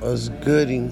was gooding.